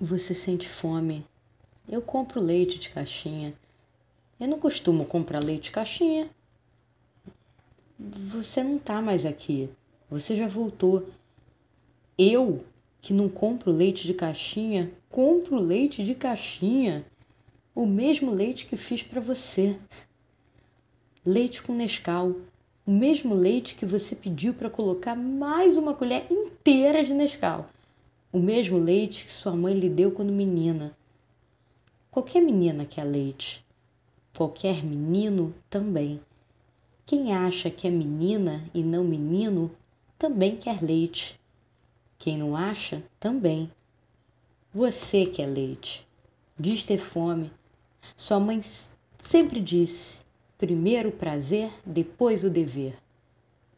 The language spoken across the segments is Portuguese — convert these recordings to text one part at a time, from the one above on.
você sente fome. Eu compro leite de caixinha. Eu não costumo comprar leite de caixinha. Você não tá mais aqui. Você já voltou. Eu, que não compro leite de caixinha, compro leite de caixinha. O mesmo leite que fiz para você. Leite com Nescau. O mesmo leite que você pediu para colocar mais uma colher inteira de Nescau. O mesmo leite que sua mãe lhe deu quando menina. Qualquer menina quer leite. Qualquer menino também. Quem acha que é menina e não menino também quer leite. Quem não acha, também. Você quer leite. Diz ter fome. Sua mãe sempre disse: primeiro o prazer, depois o dever.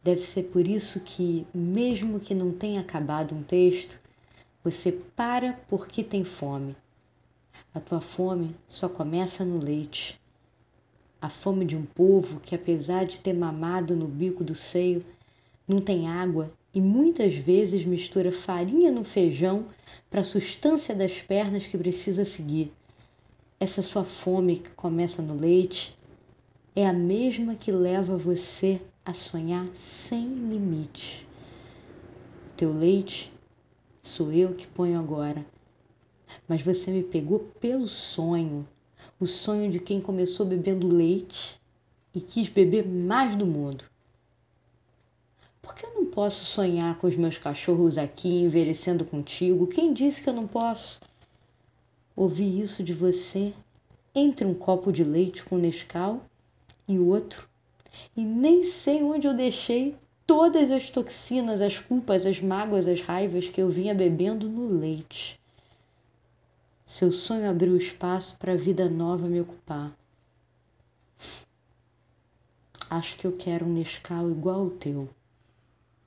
Deve ser por isso que, mesmo que não tenha acabado um texto, você para porque tem fome a tua fome só começa no leite. A fome de um povo que, apesar de ter mamado no bico do seio, não tem água e muitas vezes mistura farinha no feijão para a sustância das pernas que precisa seguir. Essa sua fome que começa no leite é a mesma que leva você a sonhar sem limite. O teu leite sou eu que ponho agora mas você me pegou pelo sonho o sonho de quem começou bebendo leite e quis beber mais do mundo. Por que eu não posso sonhar com os meus cachorros aqui envelhecendo contigo? Quem disse que eu não posso? Ouvi isso de você entre um copo de leite com Nescau e outro, e nem sei onde eu deixei todas as toxinas, as culpas, as mágoas, as raivas que eu vinha bebendo no leite. Seu sonho abriu espaço para a vida nova me ocupar. Acho que eu quero um Nescau igual ao teu.